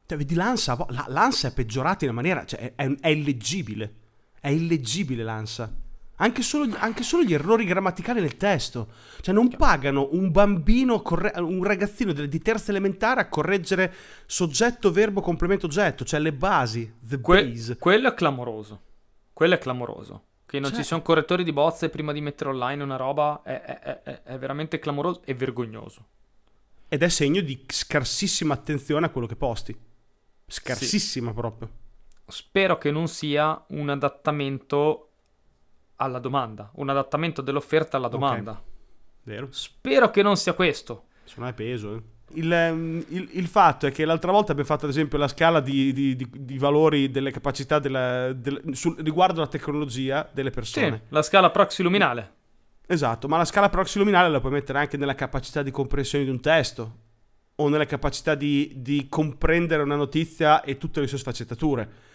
Cioè, vedi l'ANSA, l'ANSA è peggiorata in una maniera, cioè è, è illeggibile. È illeggibile l'ANSA. Anche solo, anche solo, gli errori grammaticali nel testo. Cioè, non pagano un bambino, corre- un ragazzino di terza elementare a correggere soggetto, verbo, complemento, oggetto. Cioè, le basi, the que- base. Quello è clamoroso. Quello è clamoroso. Che non cioè... ci sono correttori di bozze prima di mettere online una roba è, è, è, è veramente clamoroso e vergognoso. Ed è segno di scarsissima attenzione a quello che posti. Scarsissima sì. proprio. Spero che non sia un adattamento alla domanda, un adattamento dell'offerta alla domanda. Okay. Vero. Spero che non sia questo. Se non è peso, eh. Il, ehm, il, il, fatto è che l'altra volta abbiamo fatto ad esempio la scala di, di, di, di valori delle capacità della, del, sul, riguardo alla tecnologia delle persone. Sì, la scala proxiluminale. Esatto, ma la scala proxiluminale la puoi mettere anche nella capacità di comprensione di un testo o nella capacità di, comprendere una notizia e tutte le sue sfaccettature.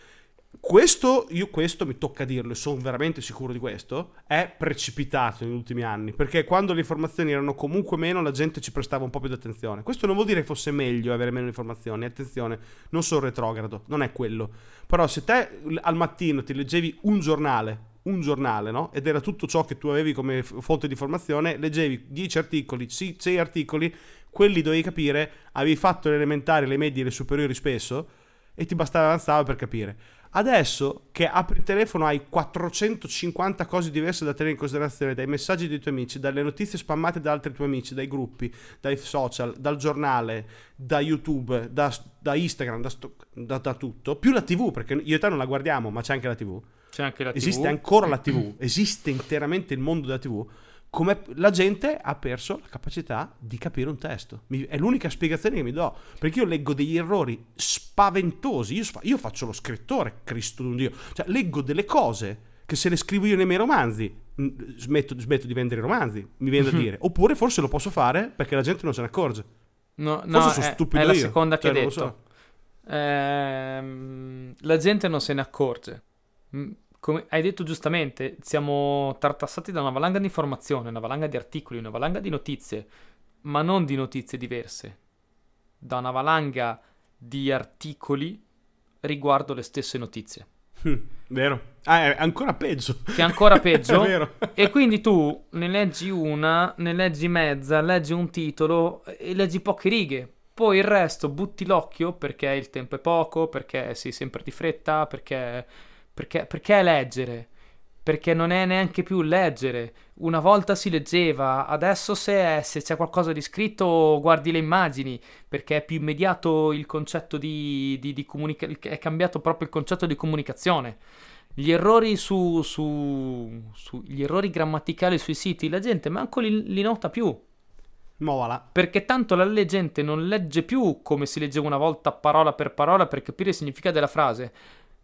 Questo, io questo mi tocca dirlo e sono veramente sicuro di questo, è precipitato negli ultimi anni, perché quando le informazioni erano comunque meno la gente ci prestava un po' più di attenzione. Questo non vuol dire che fosse meglio avere meno informazioni, attenzione, non sono retrogrado, non è quello. Però se te al mattino ti leggevi un giornale, un giornale, no? Ed era tutto ciò che tu avevi come fonte di informazione, leggevi 10 articoli, 6 articoli, quelli dovevi capire, avevi fatto le elementari, le medie le superiori spesso e ti bastava avanzare per capire. Adesso che apri il telefono hai 450 cose diverse da tenere in considerazione, dai messaggi dei tuoi amici, dalle notizie spammate da altri tuoi amici, dai gruppi, dai social, dal giornale, da YouTube, da, da Instagram, da, da, da, tutto, più la TV, perché io e te non la guardiamo, ma c'è anche la TV. C'è anche la TV. Esiste ancora la TV, esiste interamente il mondo della TV come la gente ha perso la capacità di capire un testo. è l'unica spiegazione che mi do. Perché io leggo degli errori spaventosi. Io, io faccio lo scrittore, Cristo d'un Dio. Cioè, leggo delle cose che se le scrivo io nei miei romanzi, smetto, smetto di vendere i romanzi, mi viene da dire. Oppure forse lo posso fare perché la gente non se ne accorge. No, no forse sono è, stupido è la io. seconda che cioè, hai detto. So. Ehm, la gente non se ne accorge come hai detto giustamente, siamo tartassati da una valanga di informazione, una valanga di articoli, una valanga di notizie, ma non di notizie diverse, da una valanga di articoli riguardo le stesse notizie. Vero. Ah, è ancora peggio. Che è ancora peggio. è vero. E quindi tu ne leggi una, ne leggi mezza, leggi un titolo e leggi poche righe. Poi il resto butti l'occhio perché il tempo è poco, perché sei sempre di fretta, perché perché, perché leggere? Perché non è neanche più leggere. Una volta si leggeva, adesso se, è, se c'è qualcosa di scritto guardi le immagini, perché è più immediato il concetto di, di, di comunicazione, è cambiato proprio il concetto di comunicazione. Gli errori su, su, su, gli errori grammaticali sui siti, la gente manco li, li nota più. Movala. Perché tanto la gente non legge più come si leggeva una volta parola per parola per capire il significato della frase,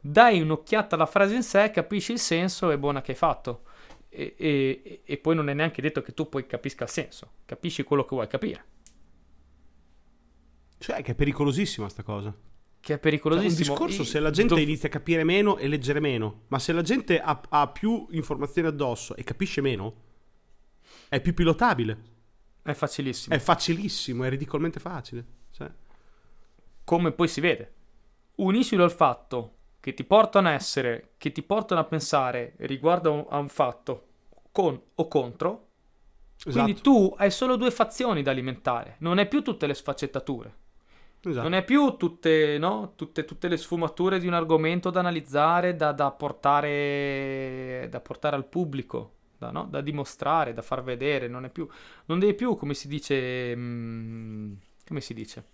dai un'occhiata alla frase in sé, capisci il senso e buona che hai fatto. E, e, e, poi non è neanche detto che tu poi capisca il senso, capisci quello che vuoi capire. Cioè, che è pericolosissima sta cosa. Che è pericolosissimo. Cioè, un discorso se la gente dov- inizia a capire meno e leggere meno, ma se la gente ha, ha più informazioni addosso e capisce meno, è più pilotabile. È facilissimo. È facilissimo, è ridicolmente facile. Cioè. Come poi si vede. Uniscilo al fatto che ti portano a essere, che ti portano a pensare riguardo a un fatto con o contro. Esatto. Quindi tu hai solo due fazioni da alimentare, non hai più tutte le sfaccettature. Esatto. Non è più tutte, no? tutte, tutte, le sfumature di un argomento da analizzare, da, da, portare, da portare, al pubblico, da, no? da, dimostrare, da far vedere. Non, è più, non devi più, come si dice, mm, come si dice?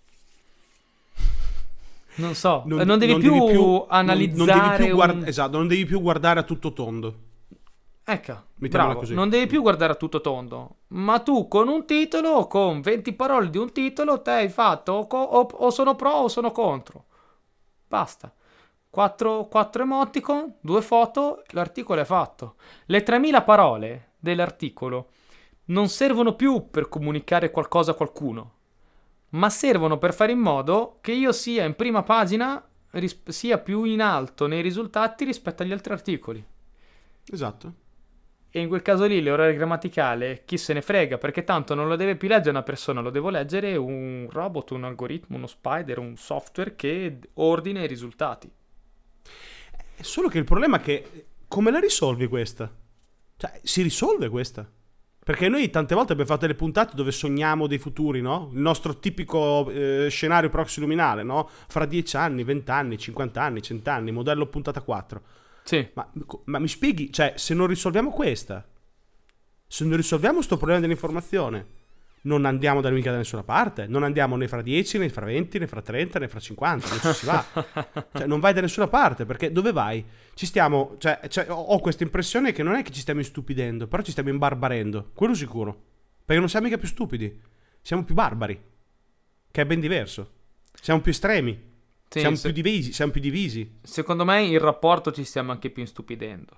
Non so, non, non, devi, non più devi, più analizzare. Non, devi più guard- un... Esatto, non devi più guardare a tutto tondo. Ecco, bravo, così. non devi più guardare a tutto tondo, ma tu con un titolo, con 20 parole di un titolo, te hai fatto o, co- o, o sono pro o sono contro. Basta. 4, 4 emoticon, due foto, l'articolo è fatto. Le 3000 parole dell'articolo non servono più per comunicare qualcosa a qualcuno, ma servono per fare in modo che io sia in prima pagina, ris- sia più in alto nei risultati rispetto agli altri articoli. Esatto. E in quel caso lì l'errore grammaticale, chi se ne frega, perché tanto non lo deve più leggere una persona, lo devo leggere un robot, un algoritmo, uno spider, un software che ordina i risultati. Solo che il problema è che come la risolvi questa? Cioè, si risolve questa? Perché noi tante volte abbiamo fatto delle puntate dove sogniamo dei futuri, no? Il nostro tipico eh, scenario proxiluminale, no? Fra 10 anni, 20 anni, 50 anni, 100 anni, modello puntata 4. Sì. Ma, ma mi spieghi, cioè, se non risolviamo questa, se non risolviamo questo problema dell'informazione, non andiamo da mica da nessuna parte. Non andiamo né fra 10, né fra 20, né fra 30, né fra 50. Non si va. cioè, non vai da nessuna parte perché dove vai? Ci stiamo. Cioè, cioè, ho questa impressione che non è che ci stiamo istupidendo, però ci stiamo imbarbarendo. Quello sicuro. Perché non siamo mica più stupidi. Siamo più barbari. Che è ben diverso. Siamo più estremi. Sì, siamo, se... più divisi, siamo più divisi. Secondo me il rapporto ci stiamo anche più istupidendo.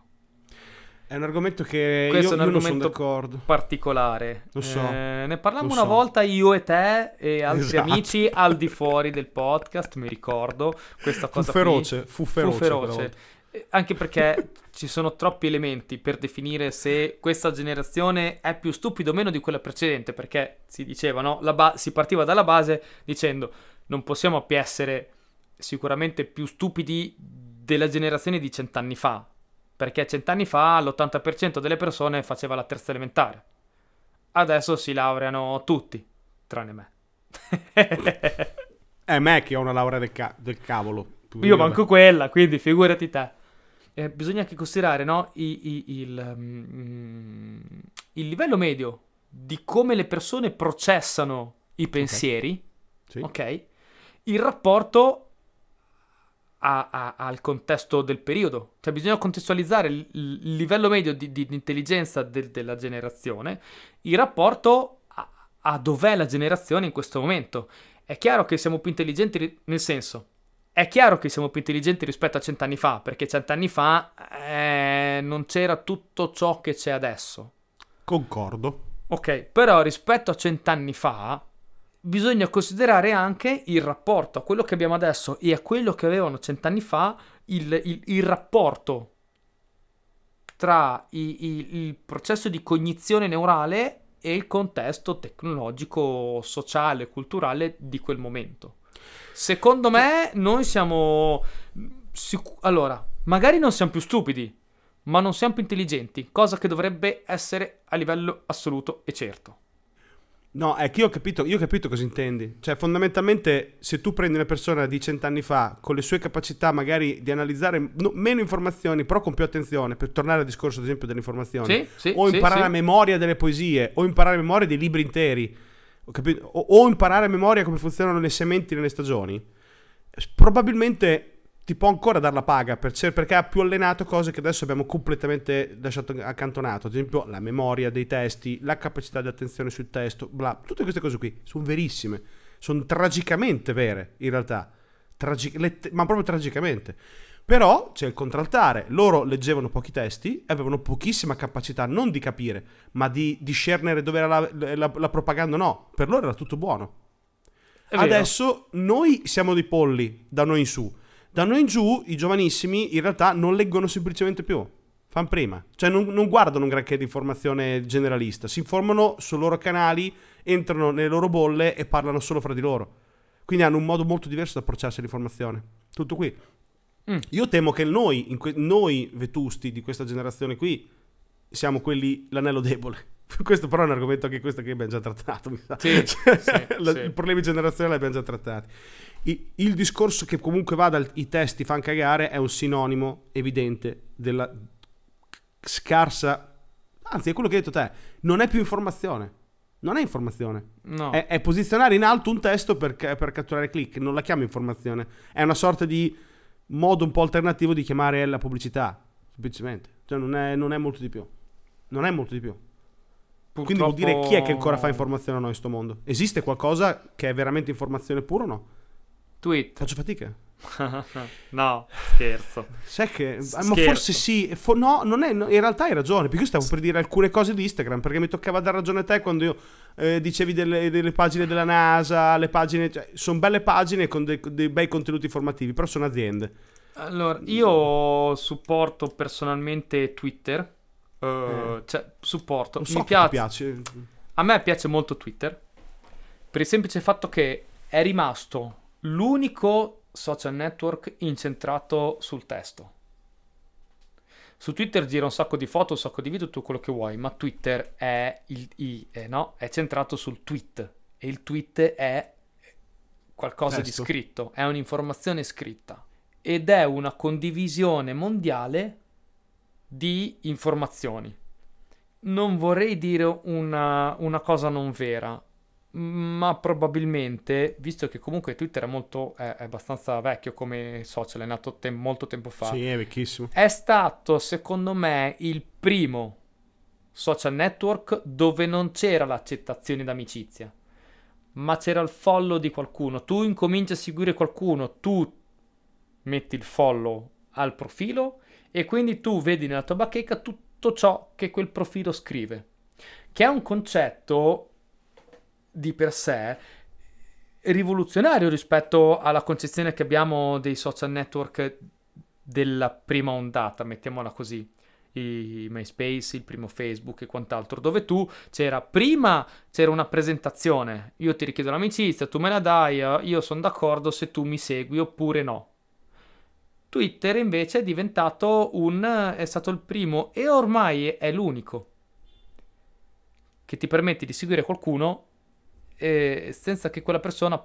È un argomento che Questo io, è un io argomento d'accordo. particolare. Lo so. Eh, ne parlammo una so. volta io e te e altri esatto. amici al di fuori del podcast, mi ricordo. Questa cosa fu feroce, qui. fu feroce. Fu feroce. Eh, anche perché ci sono troppi elementi per definire se questa generazione è più stupida o meno di quella precedente, perché si diceva, no? Ba- si partiva dalla base dicendo non possiamo più essere sicuramente più stupidi della generazione di cent'anni fa, perché cent'anni fa l'80% delle persone faceva la terza elementare. Adesso si laureano tutti, tranne me. è me che ho una laurea del, ca- del cavolo. Io manco quella, quindi figurati te. Eh, bisogna anche considerare no, i, i, il, um, il, livello medio di come le persone processano i pensieri, okay. Sì. ok? Il rapporto a, a, al contesto del periodo. Cioè bisogna contestualizzare il, il livello medio di, di, di intelligenza del, della generazione in rapporto a, a dov'è la generazione in questo momento. È chiaro che siamo più intelligenti, nel senso, è chiaro che siamo più intelligenti rispetto a cent'anni fa, perché cent'anni fa eh, non c'era tutto ciò che c'è adesso. Concordo. Ok, però rispetto a cent'anni fa bisogna considerare anche il rapporto a quello che abbiamo adesso e a quello che avevano cent'anni fa, il, il, il rapporto tra i, il, il processo di cognizione neurale e il contesto tecnologico, sociale, culturale di quel momento. Secondo me noi siamo... Sic- allora, magari non siamo più stupidi, ma non siamo più intelligenti, cosa che dovrebbe essere a livello assoluto e certo. No, è che io ho capito, io ho capito cosa intendi. Cioè, fondamentalmente, se tu prendi una persona di cent'anni fa con le sue capacità magari di analizzare no, meno informazioni, però con più attenzione, per tornare al discorso, ad esempio, delle informazioni, sì, sì, o imparare sì, a memoria delle poesie, o imparare a memoria dei libri interi, o, o imparare a memoria come funzionano le sementi nelle stagioni, probabilmente ti può ancora dare la paga per, perché ha più allenato cose che adesso abbiamo completamente lasciato accantonato. Ad esempio, la memoria dei testi, la capacità di attenzione sul testo, bla. Tutte queste cose qui sono verissime, sono tragicamente vere in realtà, Tragi- lett- ma proprio tragicamente. Però c'è il contraltare, loro leggevano pochi testi e avevano pochissima capacità non di capire, ma di discernere dove era la, la, la propaganda no. Per loro era tutto buono. Adesso noi siamo dei polli da noi in su da noi in giù, i giovanissimi in realtà non leggono semplicemente più. Fanno prima. Cioè non, non guardano un granché di informazione generalista. Si informano sui loro canali, entrano nelle loro bolle e parlano solo fra di loro. Quindi hanno un modo molto diverso di approcciarsi all'informazione. Tutto qui. Mm. Io temo che noi, que- noi vetusti di questa generazione qui, siamo quelli l'anello debole. Questo però è un argomento anche questo che abbiamo già trattato, mi sa. Sì, cioè, sì, la, sì. I problemi generazionali li abbiamo già trattati. Il discorso che comunque va dai testi fan cagare è un sinonimo evidente della scarsa anzi è quello che hai detto te non è più informazione. Non è informazione. No. è, è posizionare in alto un testo per, per, catturare click non la chiamo informazione. È una sorta di modo un po' alternativo di chiamare la pubblicità semplicemente. Cioè non è, non è molto di più. Non è molto di più Purtroppo... quindi vuol dire chi è che ancora fa informazione a noi in questo mondo esiste qualcosa che è veramente informazione pura o no? Tweet. Faccio fatica. no, scherzo. Sai che... Scherzo. Ma forse sì. For, no, non è, no, in realtà hai ragione. Perché io stavo per dire alcune cose di Instagram. Perché mi toccava dar ragione a te quando io eh, dicevi delle, delle, pagine della NASA. Le pagine... Cioè, sono belle pagine con dei, dei bei contenuti informativi. Però sono aziende. Allora, io supporto personalmente Twitter. Uh, eh. Cioè, supporto. So mi piace. piace. A me piace molto Twitter. Per il semplice fatto che è rimasto l'unico social network incentrato sul testo. Su Twitter gira un sacco di foto, un sacco di video, tutto quello che vuoi, ma Twitter è, il, il, eh, no? è centrato sul tweet e il tweet è qualcosa testo. di scritto, è un'informazione scritta ed è una condivisione mondiale di informazioni. Non vorrei dire una, una cosa non vera, ma probabilmente, visto che comunque Twitter è, molto, è, è abbastanza vecchio come social, è nato te- molto tempo fa. Sì, è vecchissimo. È stato, secondo me, il primo social network dove non c'era l'accettazione d'amicizia, ma c'era il follow di qualcuno. Tu incominci a seguire qualcuno, tu metti il follow al profilo e quindi tu vedi nella tua bacheca tutto ciò che quel profilo scrive, che è un concetto di per sé rivoluzionario rispetto alla concezione che abbiamo dei social network della prima ondata, mettiamola così i MySpace, il primo Facebook e quant'altro, dove tu c'era prima c'era una presentazione, io ti richiedo l'amicizia, tu me la dai, io sono d'accordo se tu mi segui oppure no. Twitter invece è diventato un è stato il primo e ormai è l'unico che ti permette di seguire qualcuno eh, senza che quella persona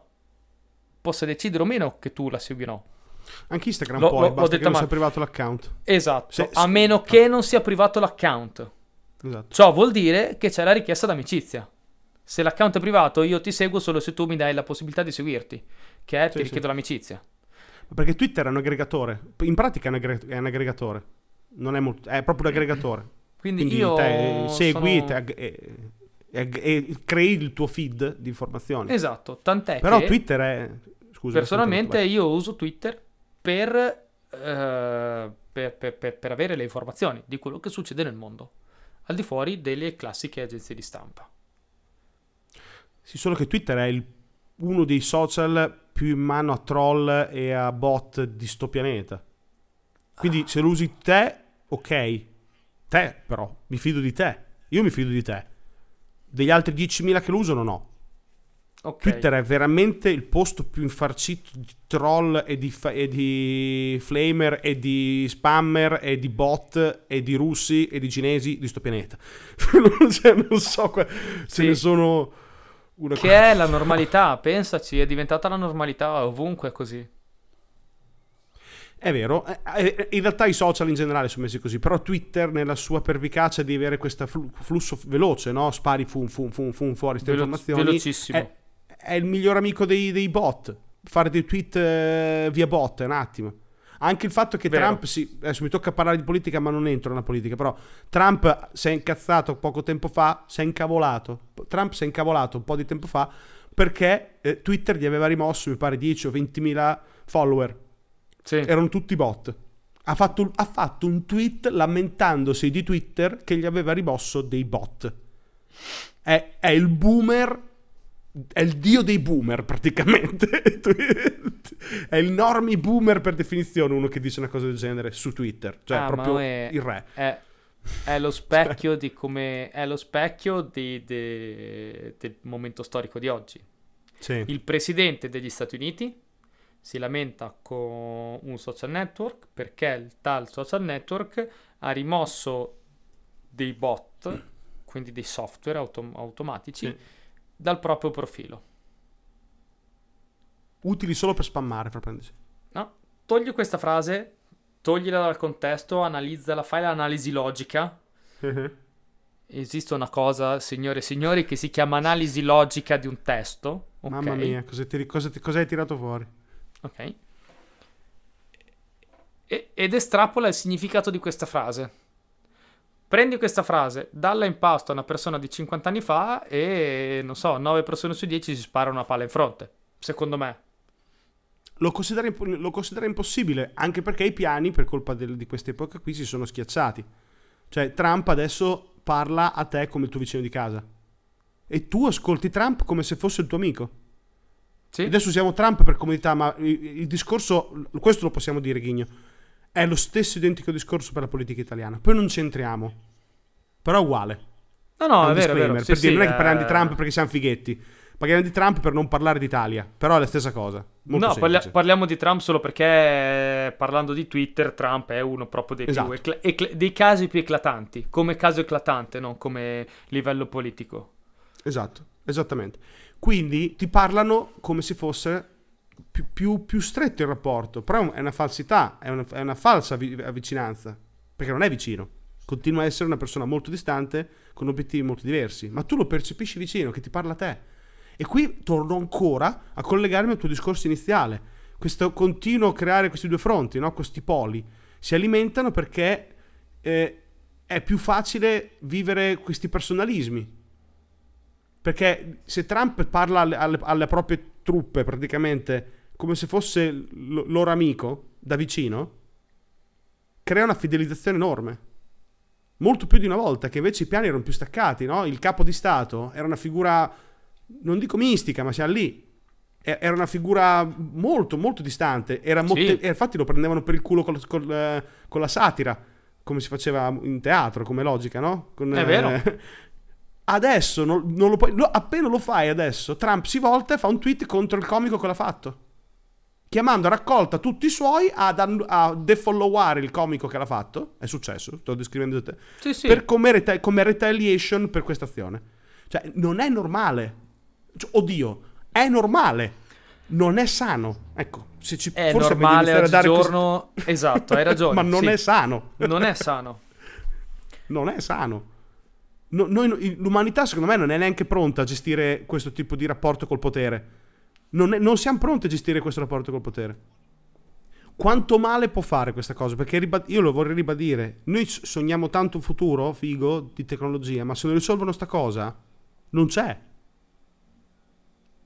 possa decidere o meno che tu la segui o no. Anche Instagram lo, poi, lo, basta che non sia privato l'account. Esatto, se, a meno se... che non sia privato l'account. Esatto. Ciò vuol dire che c'è la richiesta d'amicizia. Se l'account è privato, io ti seguo solo se tu mi dai la possibilità di seguirti, che è sì, ti richiedo sì. l'amicizia. Perché Twitter è un aggregatore, in pratica è un, aggre- è un aggregatore, non è, molto, è proprio un aggregatore. Quindi, Quindi io te segui sono... te, e, e, e, crei il tuo feed di informazioni. Esatto, tant'è Però Twitter è... Scusa, personalmente io uso Twitter per, eh, per, per, per avere le informazioni di quello che succede nel mondo, al di fuori delle classiche agenzie di stampa. Sì, solo che Twitter è il, uno dei social più in mano a troll e a bot di sto pianeta. Quindi se lo usi te, ok. Te però, mi fido di te. Io mi fido di te. Degli altri 10.000 che lo usano no. Okay. Twitter è veramente il posto più infarcito di troll e di, fa- e di, flamer e di spammer e di bot e di russi e di cinesi di sto pianeta. non so se ne sono una che cosa. è la normalità, pensaci, è diventata la normalità ovunque così. È vero, eh, eh, in realtà i social in generale sono messi così, però Twitter nella sua pervicacia di avere questo flusso veloce, no? Spari fum fum fum fum fuori queste Velo- informazioni. Velocissimo. È, è, il miglior amico dei, dei bot. Fare dei tweet eh, via bot, un attimo. Anche il fatto che Vero. Trump si. Adesso mi tocca parlare di politica, ma non entro nella politica. Però Trump si è incazzato poco tempo fa. Si è incavolato. Trump si è incavolato un po' di tempo fa perché eh, Twitter gli aveva rimosso, mi pare, 10 o 20 mila follower. Sì. Erano tutti bot. Ha fatto, ha fatto un tweet lamentandosi di Twitter che gli aveva rimosso dei bot. È, è il boomer è il dio dei boomer praticamente. è il normi boomer per definizione uno che dice una cosa del genere su Twitter. Cioè, ah, proprio è, il re. È, è lo specchio di come. È lo specchio di, di, del momento storico di oggi. Sì. Il presidente degli Stati Uniti si lamenta con un social network perché il tal social network ha rimosso dei bot, quindi dei software autom- automatici. Sì dal proprio profilo. Utili solo per spammare, per prendersi. No, togli questa frase, toglila dal contesto, analizzala, fai l'analisi logica. Esiste una cosa, signore e signori, che si chiama analisi logica di un testo. Okay. Mamma mia, cosa, ti, cosa, ti, cosa hai tirato fuori? Ok. E, ed estrapola il significato di questa frase. Prendi questa frase, dalla in pasto a una persona di 50 anni fa e, non so, 9 persone su 10 si sparano una palla in fronte, secondo me. Lo considera, lo considera impossibile, anche perché i piani, per colpa del, di questa epoca qui, si sono schiacciati. Cioè, Trump adesso parla a te come il tuo vicino di casa. E tu ascolti Trump come se fosse il tuo amico. Sì. Adesso usiamo Trump per comodità, ma il, il discorso, questo lo possiamo dire, Ghigno è lo stesso identico discorso per la politica italiana. Poi non c'entriamo. Però è uguale. No, no, è, è vero, è vero. Sì, per sì, dire, non è che parliamo di eh. Trump perché siamo fighetti. Parliamo di Trump per non parlare d'Italia. Però è la stessa cosa. Molto no, parli- parliamo di Trump solo perché parlando di Twitter, Trump è uno proprio dei, esatto. più ecla- ecla- dei casi più eclatanti. Come caso eclatante, non come livello politico. Esatto, esattamente. Quindi ti parlano come se fosse più, più, più, stretto il rapporto, però è una falsità, è una, è una falsa vicinanza, perché non è vicino, continua a essere una persona molto distante con obiettivi molto diversi, ma tu lo percepisci vicino, che ti parla a te. E qui torno ancora a collegarmi al tuo discorso iniziale, questo continuo creare questi due fronti, no? questi poli, si alimentano perché eh, è più facile vivere questi personalismi. Perché se Trump parla alle, alle, alle proprie truppe praticamente come se fosse l- loro amico da vicino, crea una fidelizzazione enorme. molto più di una volta, che invece i piani erano più staccati, no? Il capo di Stato era una figura, non dico mistica, ma siamo lì. Era una figura molto, molto distante. Era molte- sì. infatti lo prendevano per il culo con, con, eh, con, la satira, come si faceva in teatro, come logica, no? Con, È vero. Eh, adesso, non, non lo puoi, lo, appena lo fai adesso, Trump si volta e fa un tweet contro il comico che l'ha fatto chiamando a raccolta tutti i suoi ad, a defolloware il comico che l'ha fatto. È successo, sto descrivendo te. Sì, sì. Per come, reta- come retaliation per questa azione. Cioè, non è normale. Cioè, oddio, è normale. Non è sano. Ecco, se ci è forse normale oggigiorno. Questo... Esatto, hai ragione. Ma non sì. è sano. Non è sano. non è sano. No, noi, l'umanità, secondo me, non è neanche pronta a gestire questo tipo di rapporto col potere non, è, non siamo pronti a gestire questo rapporto col potere. Quanto male può fare questa cosa? Perché ribad- io lo vorrei ribadire. Noi sogniamo tanto un futuro figo di tecnologia, ma se non risolvono sta cosa, non c'è.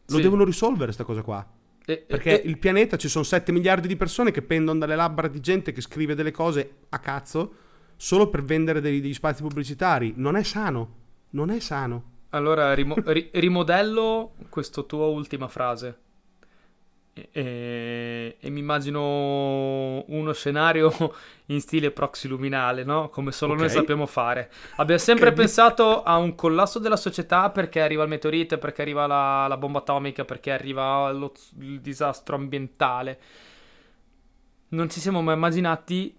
Lo sì. devono risolvere questa cosa qua. E, Perché e, il pianeta ci sono 7 miliardi di persone che pendono dalle labbra di gente che scrive delle cose a cazzo solo per vendere degli, degli spazi pubblicitari. Non è sano. Non è sano. Allora, rimo- ri- rimodello questa tua ultima frase. E, e, e, mi immagino uno scenario in stile proxy luminale, no? Come solo okay. noi sappiamo fare. Abbiamo sempre okay. pensato a un collasso della società perché arriva il meteorite, perché arriva la, la bomba atomica, perché arriva lo, il disastro ambientale. Non ci siamo mai immaginati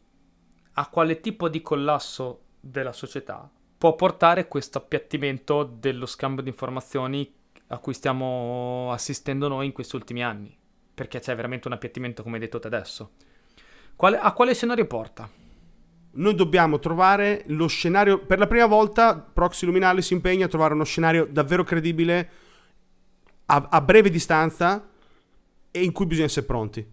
a quale tipo di collasso della società può portare questo appiattimento dello scambio di informazioni a cui stiamo assistendo noi in questi ultimi anni, perché c'è veramente un appiattimento come hai detto te adesso. Quale, a quale scenario porta? Noi dobbiamo trovare lo scenario, per la prima volta Proxy Luminale si impegna a trovare uno scenario davvero credibile a, a breve distanza e in cui bisogna essere pronti.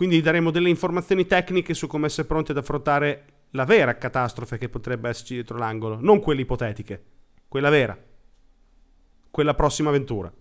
Quindi daremo delle informazioni tecniche su come essere pronti ad affrontare la vera catastrofe che potrebbe esserci dietro l'angolo, non quelle ipotetiche, quella vera, quella prossima avventura.